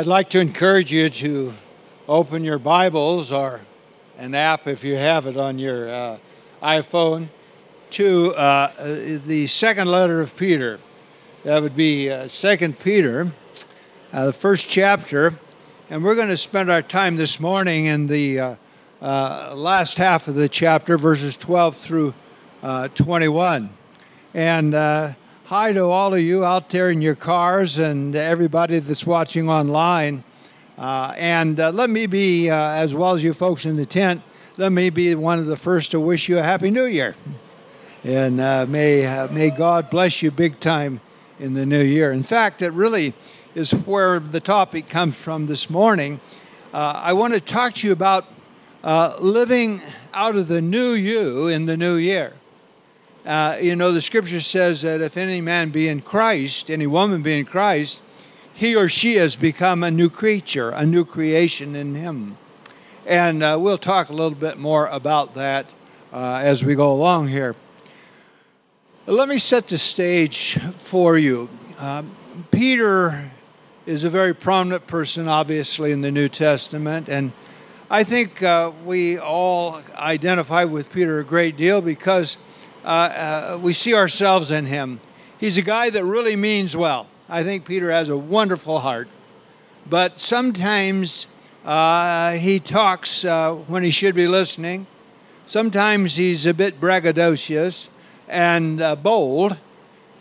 I'd like to encourage you to open your Bibles or an app if you have it on your uh, iPhone to uh, the second letter of Peter. That would be uh, Second Peter, uh, the first chapter, and we're going to spend our time this morning in the uh, uh, last half of the chapter, verses 12 through 21. And hi to all of you out there in your cars and everybody that's watching online. Uh, and uh, let me be, uh, as well as you folks in the tent, let me be one of the first to wish you a happy new year. And uh, may, uh, may God bless you big time in the new year. In fact, it really is where the topic comes from this morning. Uh, I want to talk to you about living out of the new you in the new year. Uh, you know, the scripture says that if any man be in Christ, any woman be in Christ, he or she has become a new creature, a new creation in him. And uh, we'll talk a little bit more about that uh, as we go along here. Let me set the stage for you. Um, Peter is a very prominent person, obviously, in the New Testament, and I think uh, we all identify with Peter a great deal because uh, uh, we see ourselves in him. He's a guy that really means well. I think Peter has a wonderful heart, but sometimes uh, he talks uh, when he should be listening. Sometimes he's a bit braggadocious and uh, bold,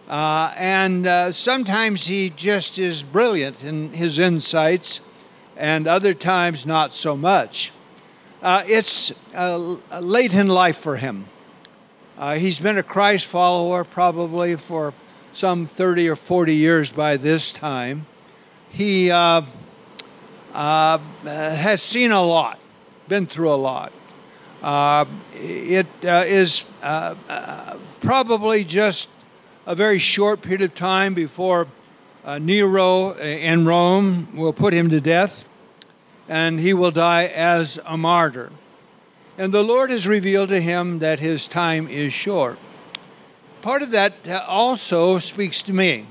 uh, and sometimes he just is brilliant in his insights, and other times not so much. it's late in life for him. Uh, he's been a Christ follower probably for some 30 or 40 years by this time. He uh, uh, has seen a lot, been through a lot. Uh, it uh, is uh, probably just a very short period of time before Nero in Rome will put him to death, and he will die as a martyr. And the Lord has revealed to him that his time is short. Part of that also speaks to me.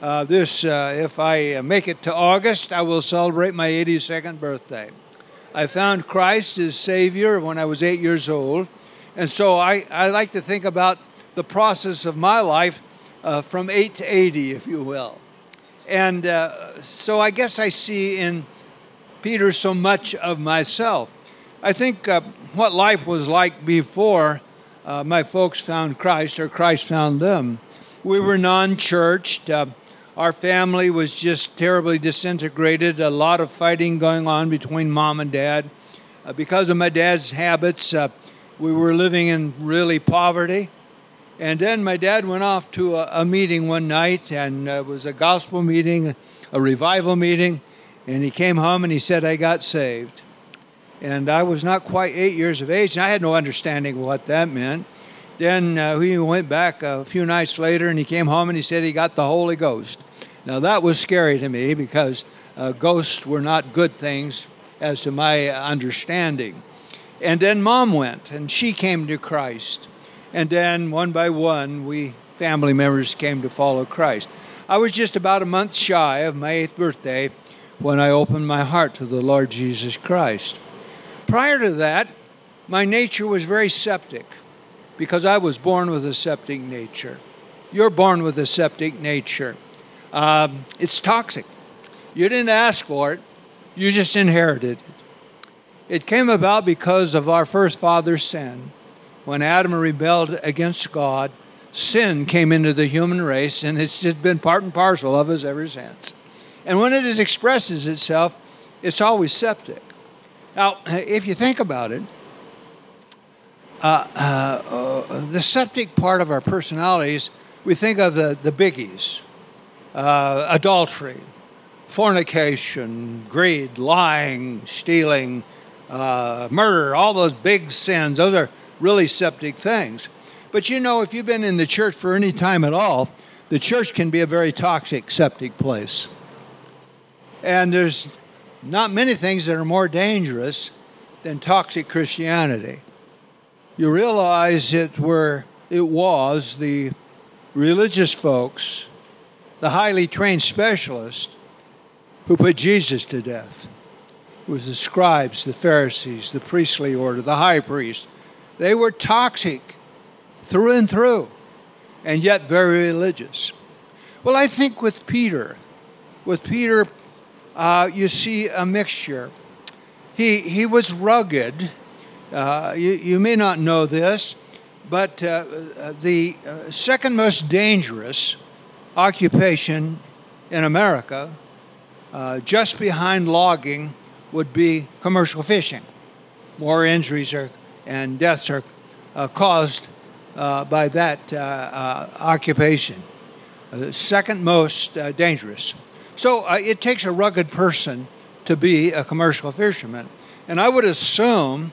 Uh, this, uh, if I make it to August, I will celebrate my 82nd birthday. I found Christ as Savior when I was eight years old. And so I, I like to think about the process of my life uh, from 8 to 80, if you will. And uh, so I guess I see in Peter so much of myself. I think uh, what life was like before uh, my folks found Christ or Christ found them. We were non churched. Uh, our family was just terribly disintegrated, a lot of fighting going on between mom and dad. Uh, because of my dad's habits, uh, we were living in really poverty. And then my dad went off to a, a meeting one night, and it was a gospel meeting, a revival meeting. And he came home and he said, I got saved and I was not quite eight years of age, and I had no understanding what that meant. Then uh, he went back a few nights later, and he came home and he said he got the Holy Ghost. Now that was scary to me because uh, ghosts were not good things, as to my understanding. And then mom went, and she came to Christ. And then one by one, we family members came to follow Christ. I was just about a month shy of my eighth birthday when I opened my heart to the Lord Jesus Christ. Prior to that, my nature was very septic because I was born with a septic nature. You're born with a septic nature. Um, it's toxic. You didn't ask for it, you just inherited it. It came about because of our first father's sin. When Adam rebelled against God, sin came into the human race, and it's just been part and parcel of us ever since. And when it expresses itself, it's always septic. Now, if you think about it, uh, uh, uh, the septic part of our personalities, we think of the, the biggies uh, adultery, fornication, greed, lying, stealing, uh, murder, all those big sins. Those are really septic things. But you know, if you've been in the church for any time at all, the church can be a very toxic, septic place. And there's not many things that are more dangerous than toxic Christianity. You realize it were it was the religious folks, the highly trained specialists, who put Jesus to death. It was the scribes, the Pharisees, the priestly order, the high priest. They were toxic through and through, and yet very religious. Well, I think with Peter, with Peter, uh, you see a mixture. He, he was rugged. Uh, you, you may not know this, but uh, uh the uh, second most dangerous occupation in America, uh, just behind logging, would be commercial fishing. More injuries are, and deaths are caused by that occupation. second most dangerous. So uh, it takes a rugged person to be a commercial fisherman. And I would assume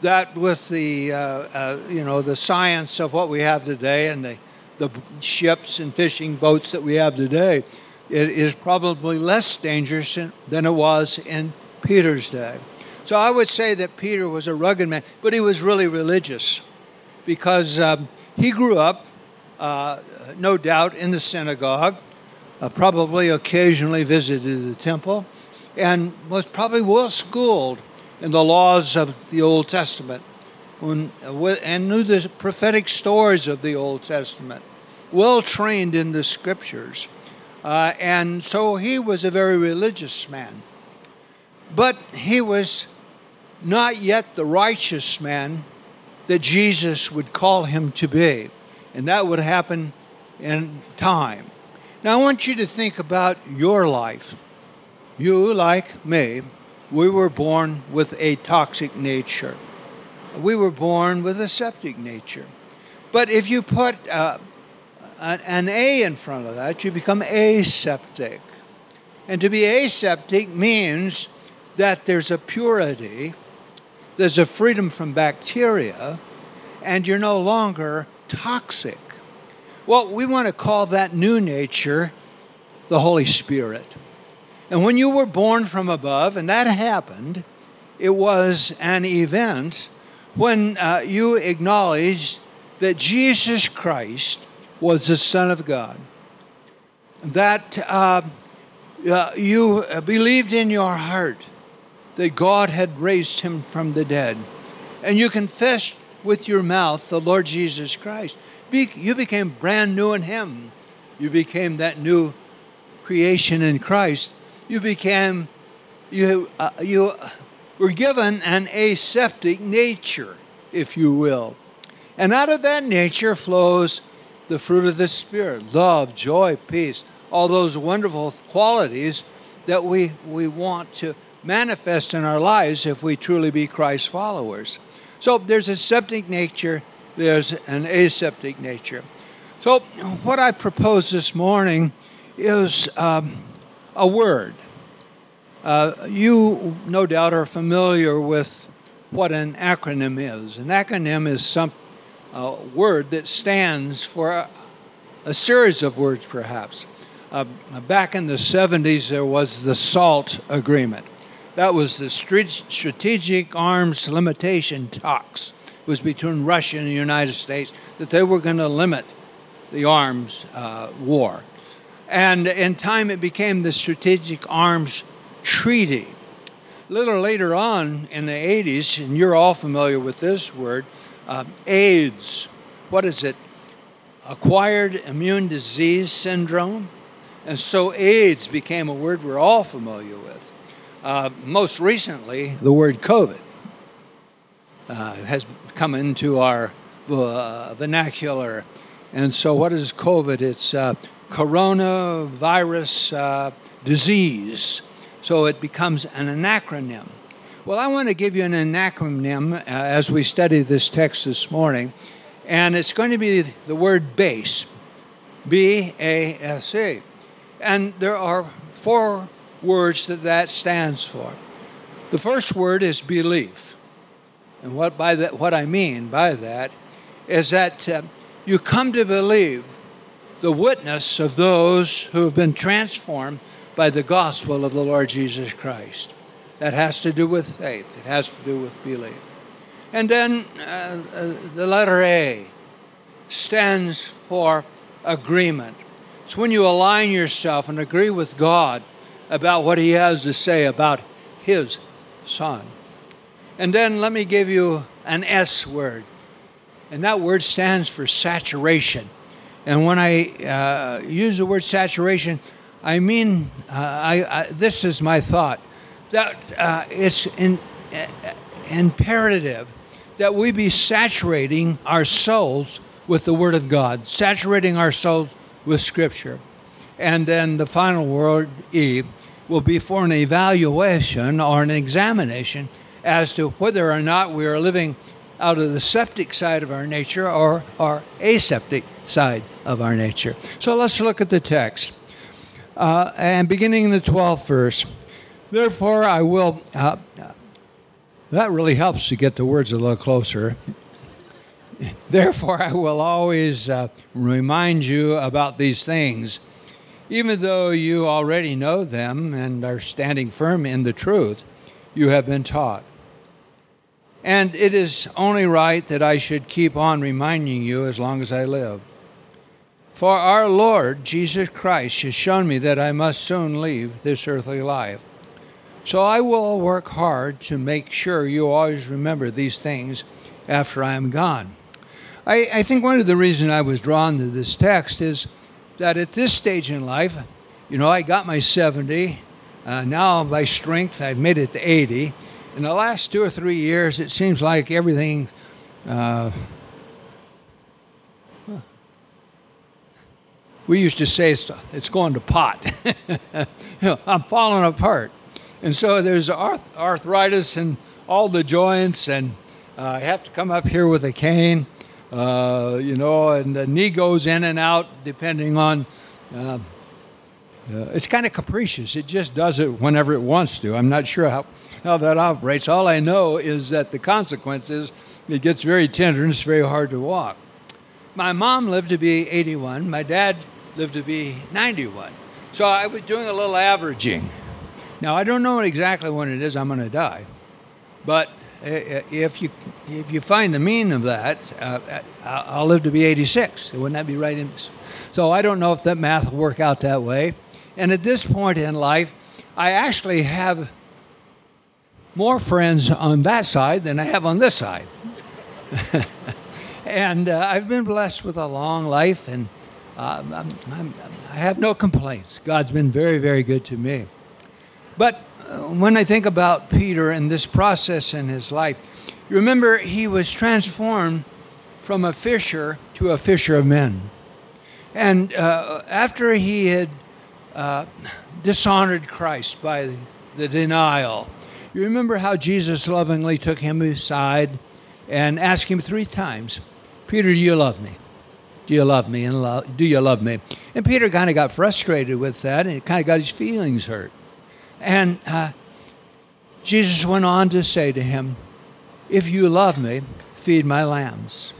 that with the uh, uh, you know the science of what we have today and the the ships and fishing boats that we have today, it is probably less dangerous than it was in Peter's day. So I would say that Peter was a rugged man, but he was really religious because um, he grew up, uh, no doubt, in the synagogue uh, probably occasionally visited the temple, and was probably well schooled in the laws of the Old Testament when, uh, and knew the prophetic stories of the Old Testament, well trained in the scriptures. Uh, and so he was a very religious man. But he was not yet the righteous man that Jesus would call him to be. And that would happen in time. Now, I want you to think about your life. You, like me, we were born with a toxic nature. We were born with a septic nature. But if you put uh, an A in front of that, you become aseptic. And to be aseptic means that there's a purity, there's a freedom from bacteria, and you're no longer toxic. Well, we want to call that new nature the Holy Spirit. And when you were born from above, and that happened, it was an event when uh, you acknowledged that Jesus Christ was the Son of God. That uh, uh, you believed in your heart that God had raised him from the dead. And you confessed with your mouth the Lord Jesus Christ you became brand new in Him. You became that new creation in Christ. You became, you, uh, you were given an aseptic nature, if you will. And out of that nature flows the fruit of the Spirit love, joy, peace, all those wonderful qualities that we, we want to manifest in our lives if we truly be Christ followers. So there's a septic nature there's an aseptic nature. So, what I propose this morning is um, a word. Uh, you, no doubt, are familiar with what an acronym is. An acronym is some uh, word that stands for a, a series of words, perhaps. Uh, back in the 70s, there was the SALT agreement. That was the Strategic Arms Limitation Talks was between Russia and the United States that they were going to limit the arms uh, war. And in time, it became the Strategic Arms Treaty. A little later on in the 80s, and you're all familiar with this word, uh, AIDS. What is it? Acquired immune disease syndrome. And so AIDS became a word we're all familiar with. Uh, most recently, the word COVID uh, has come into our uh, vernacular. And so, what is COVID? It's uh, coronavirus uh, disease. So it becomes an acronym. Well, I want to give you an acronym uh, as we study this text this morning, and it's going to be the word base B A S E. And there are four words that that stands for. The first word is belief. And what, by that, what I mean by that is that uh, you come to believe the witness of those who have been transformed by the gospel of the Lord Jesus Christ. That has to do with faith, it has to do with belief. And then uh, uh, the letter A stands for agreement. It's when you align yourself and agree with God about what he has to say about his son. And then let me give you an S word. And that word stands for saturation. And when I uh, use the word saturation, I mean, uh, I, I, this is my thought that uh, it's in, uh, imperative that we be saturating our souls with the Word of God, saturating our souls with Scripture. And then the final word, E, will be for an evaluation or an examination as to whether or not we are living out of the septic side of our nature or our aseptic side of our nature. So let's look at the text. Uh, and beginning in the 12th verse, therefore I will. Uh, that really helps to get the words a little closer. Therefore, I will always uh, remind you about these things, even though you already know them and are standing firm in the truth you have been taught. And it is only right that I should keep on reminding you as long as I live. For our Lord Jesus Christ has shown me that I must soon leave this earthly life. So I will work hard to make sure you always remember these things after I am gone. I, I think one of the reasons I was drawn to this text is that at this stage in life, you know, I got my 70. Uh, now, by strength, I've made it to 80. In the last two or three years, it seems like everything. Uh, we used to say it's, it's going to pot. you know, I'm falling apart. And so there's arth- arthritis in all the joints, and uh, I have to come up here with a cane, uh, you know, and the knee goes in and out depending on. Uh, uh it's kind of capricious. It just does it whenever it wants to. I'm not sure how, how that operates. All I know is that the consequence is it gets very tender and it's very hard to walk. My mom lived to be 81. My dad lived to be 91. So I was doing a little averaging. Now I don't know exactly when it is I'm going to die, but if you if you find the mean of that, uh, I'll live to be 86. Wouldn't that be right? So I don't know if that math will work out that way. And at this point in life, I actually have more friends on that side than I have on this side. and uh, I've been blessed with a long life, and uh, I'm, I'm, I have no complaints. God's been very, very good to me. But uh, when I think about Peter and this process in his life, remember he was transformed from a fisher to a fisher of men. And uh, after he had uh, dishonored Christ by the denial, you remember how Jesus lovingly took him aside and asked him three times, Peter, do you love me? Do you love me? And lo- do you love me? And Peter kind of got frustrated with that and kind of got his feelings hurt. And uh, Jesus went on to say to him, If you love me, feed my lambs.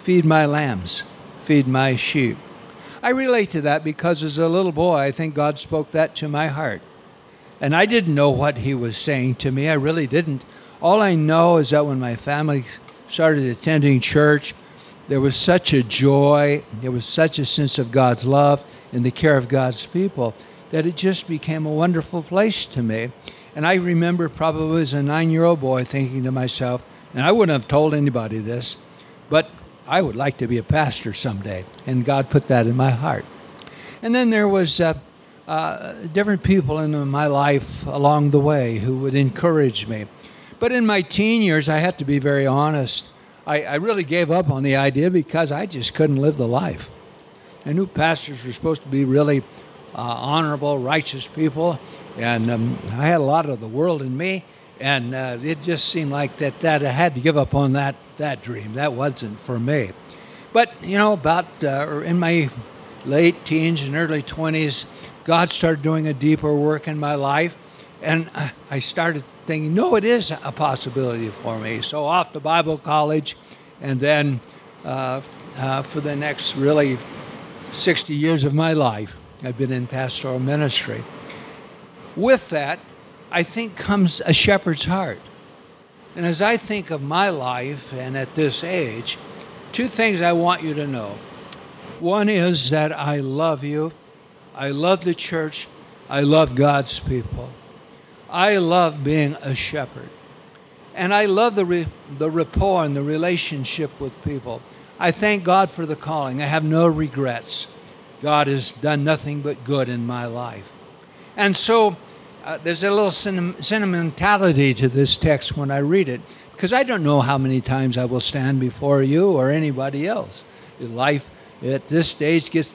Feed my lambs. Feed my sheep. I relate to that because as a little boy, I think God spoke that to my heart. And I didn't know what he was saying to me. I really didn't. All I know is that when my family started attending church, there was such a joy, there was such a sense of God's love and the care of God's people that it just became a wonderful place to me. And I remember probably as a nine year old boy thinking to myself, and I wouldn't have told anybody this, but I would like to be a pastor someday. And God put that in my heart. And then there was uh, uh, different people in my life along the way who would encourage me. But in my teen years, I had to be very honest. I, I really gave up on the idea because I just couldn't live the life. I knew pastors were supposed to be really uh, honorable, righteous people, and um, I had a lot of the world in me, and uh, it just seemed like that that I had to give up on that that dream. That wasn't for me. But you know, about uh, in my late teens and early twenties, God started doing a deeper work in my life, and I started thinking, no, it is a possibility for me. So off to Bible college, and then uh, uh, for the next really 60 years of my life, I've been in pastoral ministry. With that, I think comes a shepherd's heart. And as I think of my life and at this age, two things I want you to know. One is that I love you. I love the church. I love God's people. I love being a shepherd. And I love the, re- the rapport and the relationship with people. I thank God for the calling. I have no regrets. God has done nothing but good in my life. And so uh, there's a little sentimentality to this text when I read it because I don't know how many times I will stand before you or anybody else. Life at this stage gets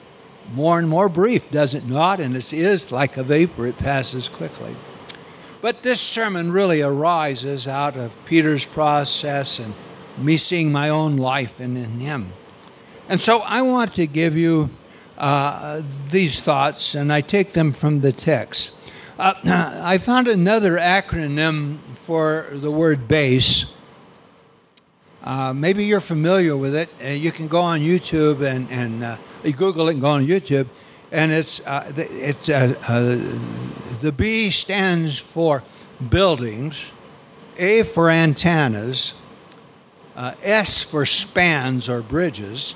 more and more brief, does it not? And it is like a vapor, it passes quickly. But this sermon really arises out of Peter's process and me seeing my own life in, in him. And so I want to give you uh, these thoughts, and I take them from the text. Uh, I found another acronym for the word base. Uh, maybe you're familiar with it. Uh, you can go on YouTube and, and uh, you Google it and go on YouTube, and it's uh, it's uh, uh, the B stands for buildings, A for antennas, S for spans or bridges,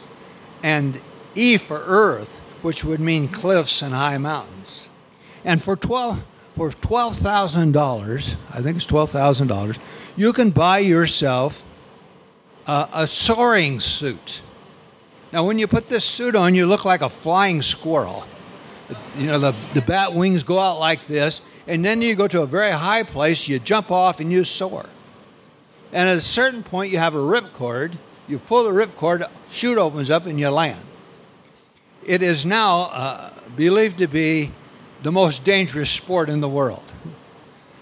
and E for earth, which would mean cliffs and high mountains. And for twelve for twelve thousand dollars, I think it's twelve thousand dollars, you can buy yourself uh, a soaring suit. Now, when you put this suit on, you look like a flying squirrel. You know, the, the bat wings go out like this, and then you go to a very high place, you jump off, and you soar. And at a certain point, you have a ripcord. You pull the ripcord, chute opens up, and you land. It is now uh, believed to be the most dangerous sport in the world.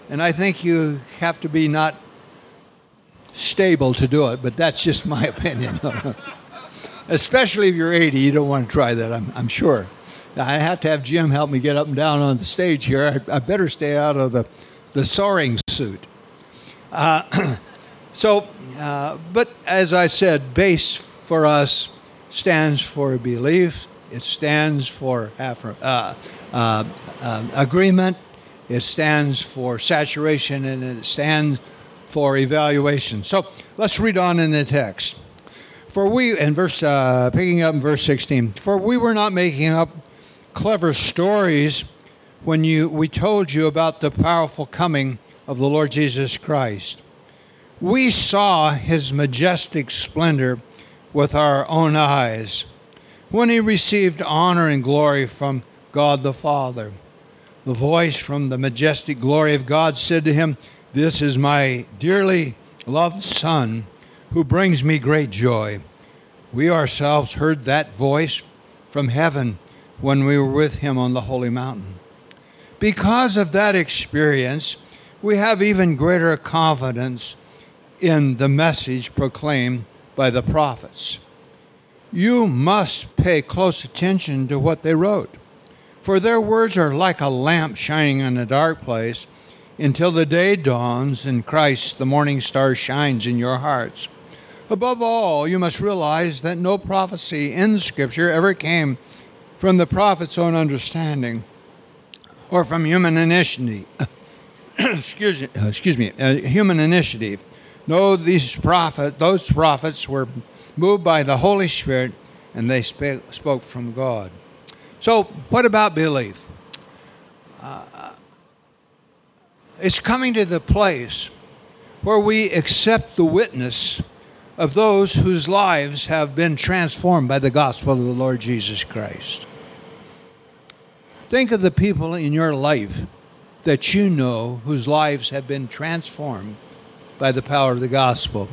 And I think you have to be not stable to do it, but that's just my opinion. Especially if you're 80, you don't want to try that, I'm, I'm sure. I have to have Jim help me get up and down on the stage here. I, I better stay out of the, the soaring suit. Uh, so, uh, but as I said, base for us stands for belief, it stands for uh, uh, uh, agreement, it stands for saturation, and it stands for evaluation. So let's read on in the text. For we, in verse, uh, picking up in verse 16, for we were not making up clever stories when you, we told you about the powerful coming of the Lord Jesus Christ. We saw his majestic splendor with our own eyes when he received honor and glory from God the Father. The voice from the majestic glory of God said to him, this is my dearly loved Son who brings me great joy. We ourselves heard that voice from heaven when we were with him on the holy mountain. Because of that experience, we have even greater confidence in the message proclaimed by the prophets. You must pay close attention to what they wrote, for their words are like a lamp shining in a dark place until the day dawns and Christ, the morning star, shines in your hearts. Above all, you must realize that no prophecy in Scripture ever came from the prophet's own understanding or from human initiative. excuse, me, uh, excuse me, uh, human initiative. No, these prophet, those prophets were moved by the Holy Spirit and they spoke from God. So, what about belief? Uh, it's coming to the place where we accept the witness of those whose lives have been transformed by the gospel of the Lord Jesus Christ. Think of the people in your life that you know whose lives have been transformed by the power of the gospel.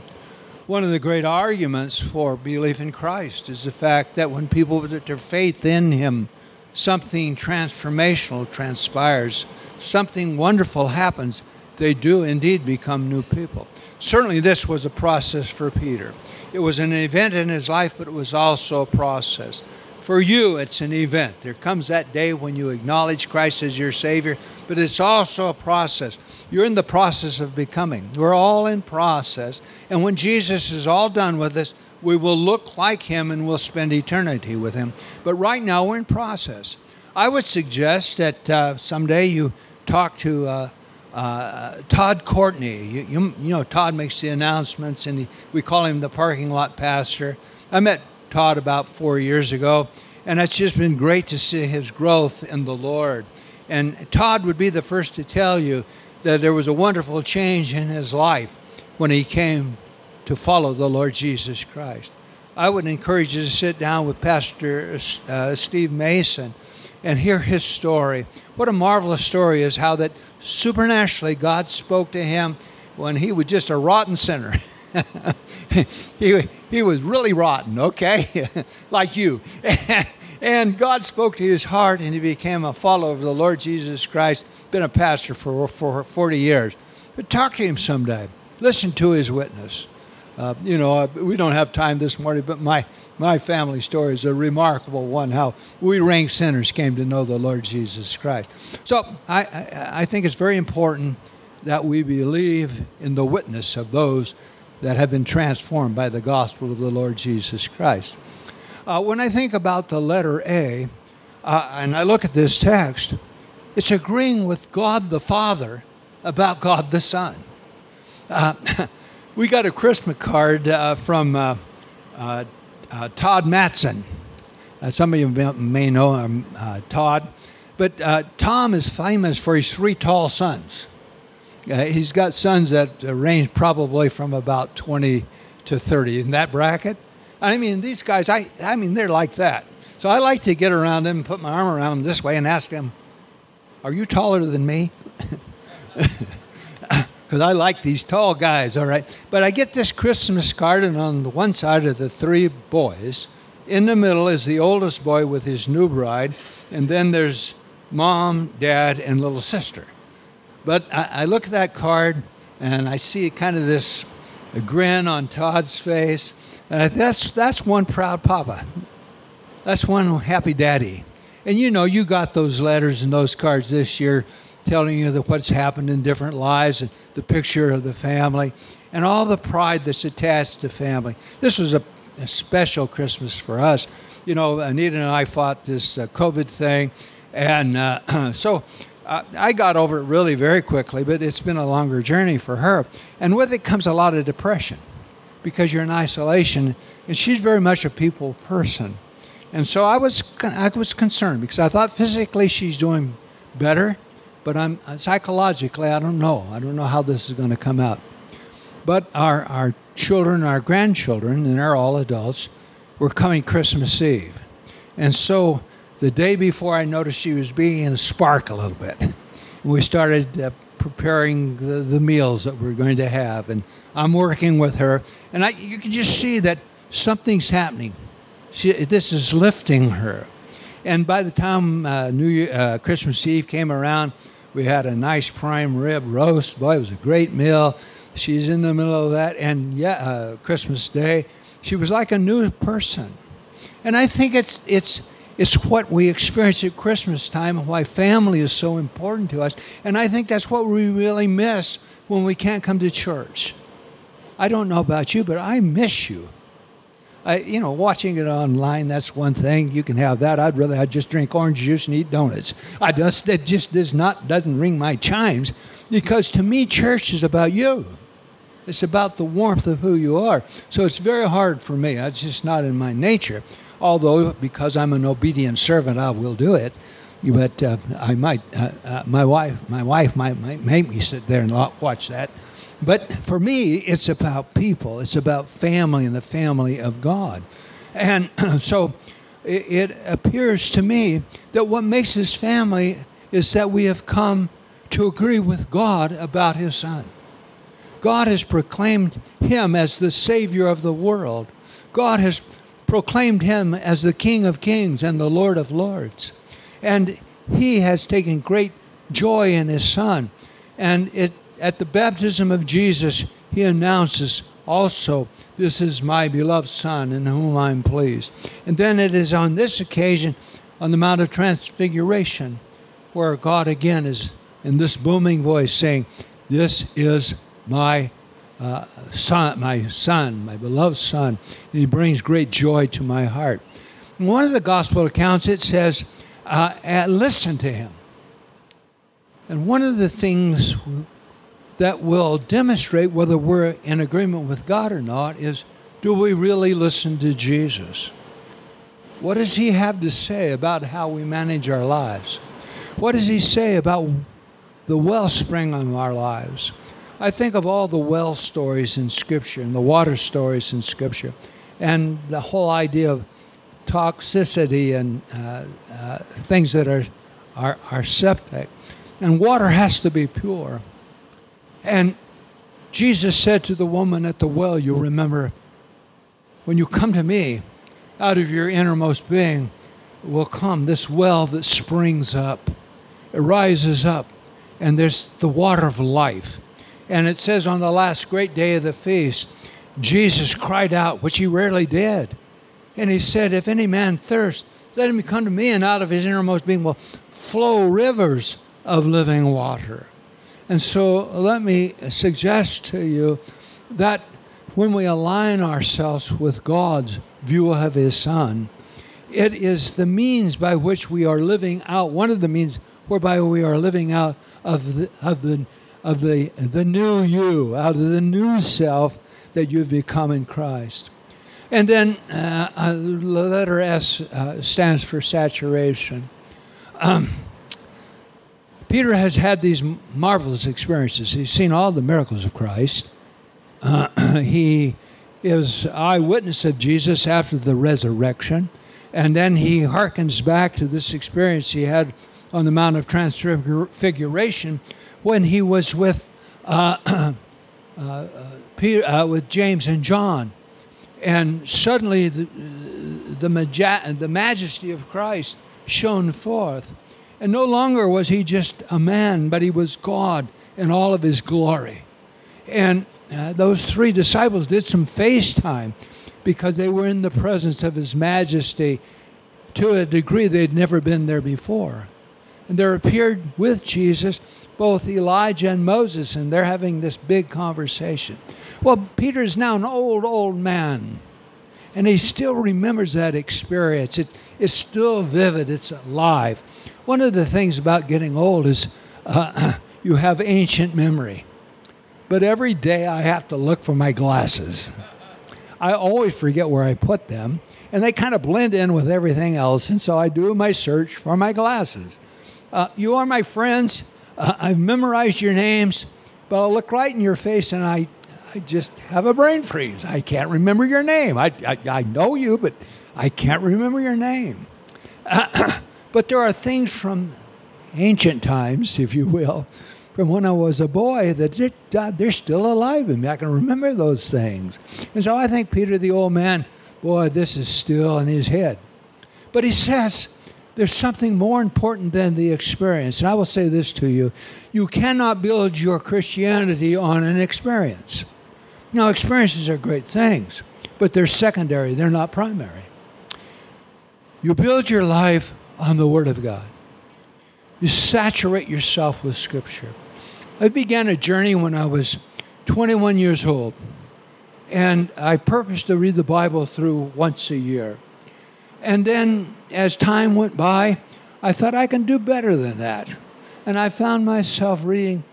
One of the great arguments for belief in Christ is the fact that when people put their faith in Him, something transformational transpires something wonderful happens, they do indeed become new people. Certainly, this was a process for Peter. It was an event in his life, but it was also a process. For you, it's an event. There comes that day when you acknowledge Christ as your Savior, but it's also a process. You're in the process of becoming. We're all in process. And when Jesus is all done with us, we will look like Him and we'll spend eternity with Him. But right now, we're in process. I would suggest that uh, someday you talk to uh, uh, Todd Courtney. You, you, you, know, Todd makes the announcements, and he, we call him the parking lot pastor. I met Todd about four years ago, and it's just been great to see his growth in the Lord. And Todd would be the first to tell you that there was a wonderful change in his life when he came to follow the Lord Jesus Christ. I would encourage you to sit down with Pastor uh, Steve Mason and hear his story. What a marvelous story is how that supernaturally God spoke to him when he was just a rotten sinner. he, he was really rotten, okay? like you. and God spoke to his heart and he became a follower of the Lord Jesus Christ. Been a pastor for, for 40 years. But talk to him someday. Listen to his witness. Uh, you know, uh, we don't have time this morning, but my, my family story is a remarkable one how we rank sinners came to know the Lord Jesus Christ. So I, I, think it's very important that we believe in the witness of those that have been transformed by the gospel of the Lord Jesus Christ. Uh, when I think about the letter A, uh, and I look at this text, it's agreeing with God the Father about God the Son. We got a Christmas card uh, from uh, uh, uh Todd Matson. Uh, some of you may know him, uh, Todd. But Tom is famous for his three tall sons. he's got sons that range probably from about 20 to 30 in that bracket. I mean, these guys, I, I mean, they're like that. So I like to get around them, put my arm around them this way, and ask them, Are you taller than me? because I like these tall guys, all right. But I get this Christmas card, and on the one side are the three boys. In the middle is the oldest boy with his new bride, and then there's mom, dad, and little sister. But I, I look at that card, and I see kind of this grin on Todd's face, and I, that's that's one proud papa. That's one happy daddy. And you know, you got those letters and those cards this year telling you that what's happened in different lives and the picture of the family and all the pride that's attached to family. This was a, a special Christmas for us. You know, Anita and I fought this uh, COVID thing, and uh, so uh, I got over it really very quickly, but it's been a longer journey for her. And with it comes a lot of depression because you're in isolation, and she's very much a people person. And so I was, I was concerned because I thought physically she's doing better, but I'm psychologically, I don't know. I don't know how this is going to come out. But our, our children, our grandchildren, and they're all adults, were coming Christmas Eve. And so the day before, I noticed she was beginning to spark a little bit. We started uh, preparing the, the meals that we we're going to have. And I'm working with her. And I, you can just see that something's happening. She, this is lifting her. And by the time uh, New Year, uh, Christmas Eve came around, we had a nice prime rib roast. Boy, it was a great meal. She's in the middle of that. And yeah, uh, Christmas Day, she was like a new person. And I think it's, it's, it's what we experience at Christmas time and why family is so important to us. And I think that's what we really miss when we can't come to church. I don't know about you, but I miss you. I, you know, watching it online, that's one thing. You can have that. I'd rather I'd just drink orange juice and eat donuts. I just it just does not doesn't ring my chimes because to me, church is about you. It's about the warmth of who you are. So it's very hard for me. It's just not in my nature. Although because I'm an obedient servant, I will do it. But uh, I might. Uh, uh, my wife, my wife might, might make me sit there and watch that. But for me, it's about people, it's about family and the family of God. And so it, appears to me that what makes his family is that we have come to agree with God about his son. God has proclaimed him as the Savior of the world. God has proclaimed him as the King of kings and the Lord of lords. And he has taken great joy in his son. And it at the baptism of Jesus, he announces also, This is my beloved Son in whom I'm pleased. And then it is on this occasion, on the Mount of Transfiguration, where God again is in this booming voice saying, This is my uh, son, my son, my beloved son, and he brings great joy to my heart. In one of the gospel accounts, it says, uh, Listen to him. And one of the things that will demonstrate whether we're in agreement with God or not is do we really listen to Jesus? What does he have to say about how we manage our lives? What does he say about the wellspring of our lives? I think of all the well stories in Scripture and the water stories in Scripture, and the whole idea of toxicity and uh, uh, things that are, are, are septic. And water has to be pure. And Jesus said to the woman at the well, you remember, when you come to me, out of your innermost being will come this well that springs up. It rises up, and there's the water of life. And it says on the last great day of the feast, Jesus cried out, which he rarely did. And he said, If any man thirst, let him come to me, and out of his innermost being will flow rivers of living water. And so let me suggest to you that when we align ourselves with God's view of his Son, it is the means by which we are living out, one of the means whereby we are living out of the, of the, of the, the new you, out of the new self that you've become in Christ. And then uh, uh, the letter S uh, stands for saturation. Um, Peter has had these marvelous experiences. He's seen all the miracles of Christ. Uh, he is eyewitness of Jesus after the resurrection. And then he harkens back to this experience he had on the Mount of Transfiguration when he was with, uh, uh, uh, Peter, uh, with James and John. And suddenly the, maja- the majesty of Christ shone forth. And no longer was he just a man, but he was God in all of his glory. And uh, those three disciples did some FaceTime because they were in the presence of His Majesty to a degree they'd never been there before. And there appeared with Jesus both Elijah and Moses, and they're having this big conversation. Well, Peter is now an old, old man, and he still remembers that experience. It, it's still vivid, it's alive. One of the things about getting old is uh, you have ancient memory. But every day I have to look for my glasses. I always forget where I put them, and they kind of blend in with everything else. And so I do my search for my glasses. Uh, you are my friends. Uh, I've memorized your names, but I'll look right in your face and I, I just have a brain freeze. I can't remember your name. I, I, I know you, but I can't remember your name. Uh, but there are things from ancient times, if you will, from when I was a boy that they're still alive in me. I can remember those things. And so I think Peter, the old man, boy, this is still in his head. But he says there's something more important than the experience. And I will say this to you you cannot build your Christianity on an experience. Now, experiences are great things, but they're secondary, they're not primary. You build your life on the Word of God. You saturate yourself with Scripture. I began a journey when I was 21 years old, and I purposed to read the Bible through once a year. And then, as time went by, I thought I can do better than that. And I found myself reading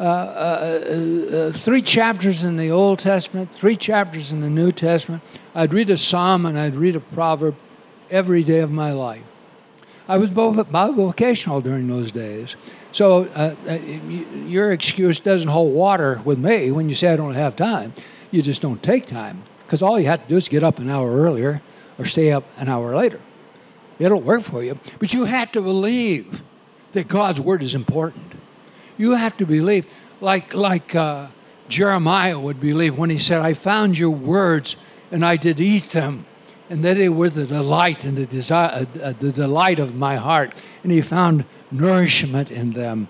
uh, uh, uh, uh three chapters in the Old Testament, three chapters in the New Testament. I'd read a psalm and I'd read a proverb every day of my life. I was both bivocational during those days. So uh, uh your excuse doesn't hold water with me when you say I don't have time. You just don't take time because all you have to do is get up an hour earlier or stay up an hour later. It'll work for you. But you have to believe that God's word is important. You have to believe, like, like uh, Jeremiah would believe when he said, I found your words and I did eat them, and that they were the delight and the, desire, uh, uh, the delight of my heart. And he found nourishment in them.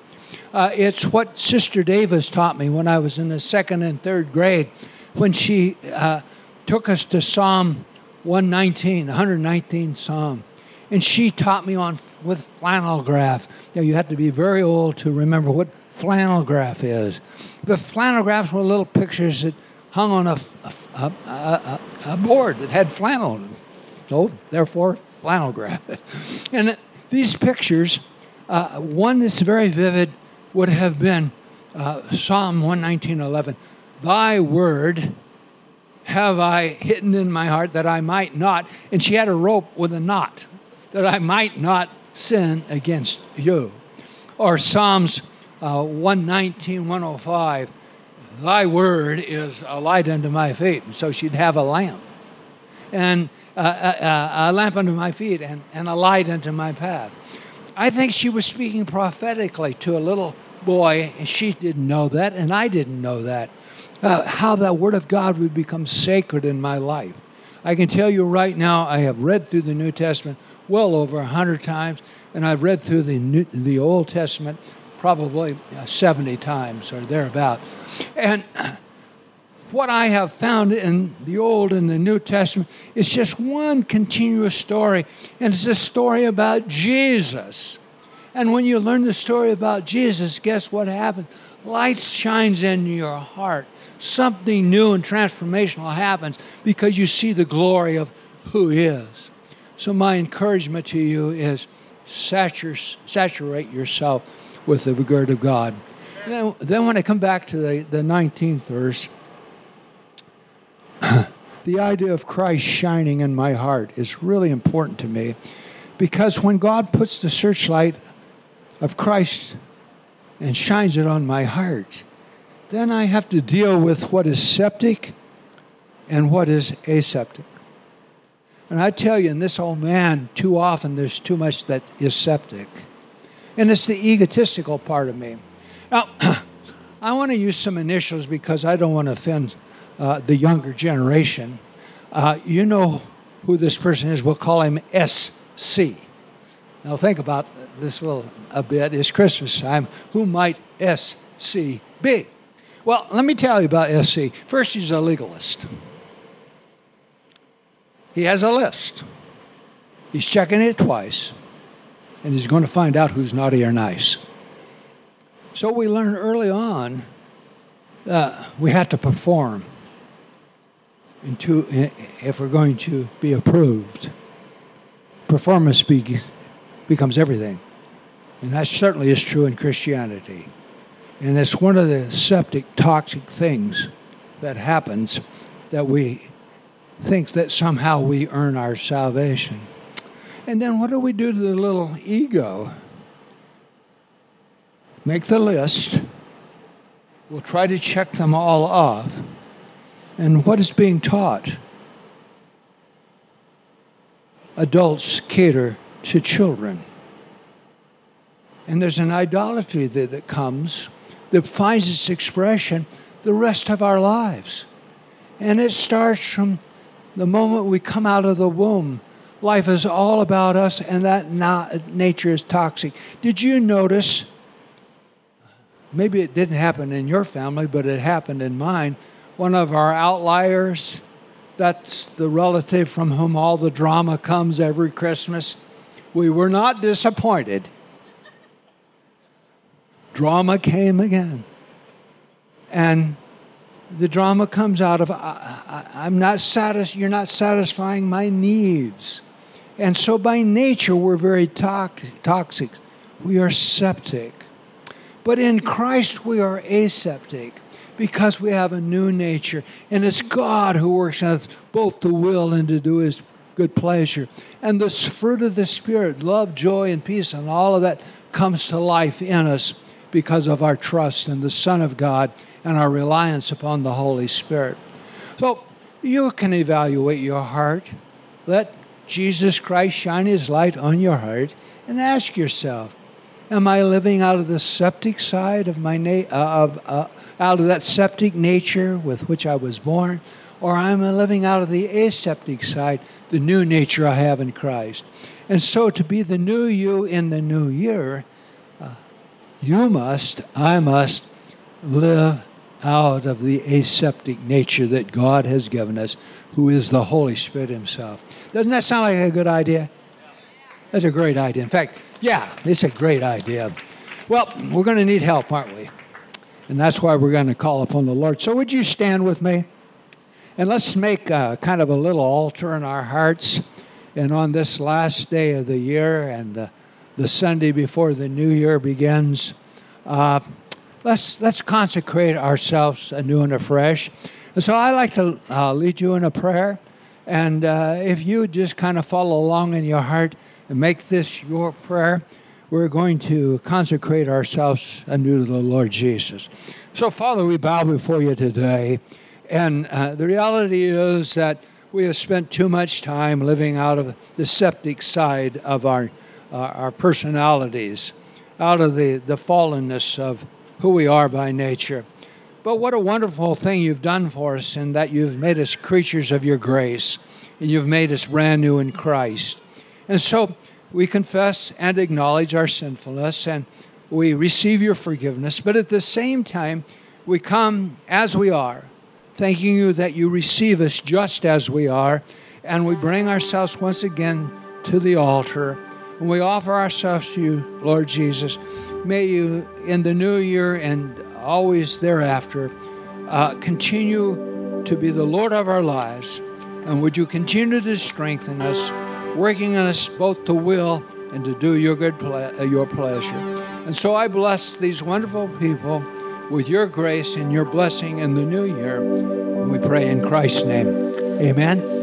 Uh, it's what Sister Davis taught me when I was in the second and third grade when she uh, took us to Psalm 119, 119 Psalm. And she taught me on with flannel graph. You, know, you have to be very old to remember what flannel graph is. But flannel graphs were little pictures that hung on a, a, a, a board that had flannel. So, therefore, flannel graph. and these pictures uh, one that's very vivid would have been uh, Psalm 119.11. Thy word have I hidden in my heart that I might not, and she had a rope with a knot, that I might not sin against you. Or Psalms uh, 119, 105. Thy word is a light unto my feet. And so she'd have a lamp. And uh, uh, uh, a lamp unto my feet and, and a light unto my path. I think she was speaking prophetically to a little boy, and she didn't know that, and I didn't know that. Uh, how that Word of God would become sacred in my life. I can tell you right now, I have read through the New Testament well over a hundred times, and I've read through the New, the Old Testament probably uh, 70 times or thereabout. And what I have found in the Old and the New Testament is just one continuous story, and it's a story about Jesus. And when you learn the story about Jesus, guess what happens? Light shines in your heart. Something new and transformational happens because you see the glory of who He is. So, my encouragement to you is saturate yourself with the word of God. Then, then, when I come back to the, the 19th verse, the idea of Christ shining in my heart is really important to me because when God puts the searchlight of Christ and shines it on my heart, then I have to deal with what is septic and what is aseptic. And I tell you, in this old man, too often there's too much that is septic. And it's the egotistical part of me. Now, I want to use some initials because I don't want to offend uh, the younger generation. Uh, you know who this person is. We'll call him SC. Now, think about this little a bit. It's Christmas time. Who might SC be? Well, let me tell you about SC. First, he's a legalist. He has a list. He's checking it twice, and he's going to find out who's naughty or nice. So we learn early on uh, we have to perform into, if we're going to be approved. Performance be, becomes everything. And that certainly is true in Christianity. And it's one of the septic, toxic things that happens that we think that somehow we earn our salvation. And then what do we do to the little ego? Make the list. We'll try to check them all off. And what is being taught? Adults cater to children. And there's an idolatry that, that comes that finds its expression the rest of our lives. And it starts from the moment we come out of the womb. Life is all about us, and that nature is toxic. Did you notice? Maybe it didn't happen in your family, but it happened in mine. One of our outliers, that's the relative from whom all the drama comes every Christmas. We were not disappointed drama came again. And the drama comes out of I, am not satis- you're not satisfying my needs. And so by nature we're very toxic. We are septic. But in Christ we are aseptic because we have a new nature. And it's God who works in us both to will and to do his good pleasure. And this fruit of the Spirit, love, joy, and peace, and all of that comes to life in us because of our trust in the Son of God and our reliance upon the Holy Spirit. So you can evaluate your heart. Let Jesus Christ shine his light on your heart and ask yourself, am I living out of the septic side of my na- uh, of uh, out of that septic nature with which I was born or am I living out of the aseptic side, the new nature I have in Christ? And so to be the new you in the new year you must, I must live out of the aseptic nature that God has given us, who is the Holy Spirit Himself. Doesn't that sound like a good idea? That's a great idea. In fact, yeah, it's a great idea. Well, we're going to need help, aren't we? And that's why we're going to call upon the Lord. So, would you stand with me? And let's make a, kind of a little altar in our hearts. And on this last day of the year, and uh, the Sunday before the new year begins, uh, let's let's consecrate ourselves anew and afresh. And so I like to uh, lead you in a prayer, and uh, if you just kind of follow along in your heart and make this your prayer, we're going to consecrate ourselves anew to the Lord Jesus. So, Father, we bow before you today. And uh, the reality is that we have spent too much time living out of the septic side of our, uh, our personalities, out of the, the fallenness of who we are by nature. But what a wonderful thing you've done for us in that you've made us creatures of your grace and you've made us brand new in Christ. And so we confess and acknowledge our sinfulness and we receive your forgiveness, but at the same time, we come as we are, thanking you that you receive us just as we are, and we bring ourselves once again to the altar, and we offer ourselves to you, Lord Jesus. May you, in the new year and always thereafter, uh, continue to be the Lord of our lives, and would you continue to strengthen us, working on us both to will and to do your good ple- uh, your pleasure. And so I bless these wonderful people with your grace and your blessing in the new year. We pray in Christ's name. Amen.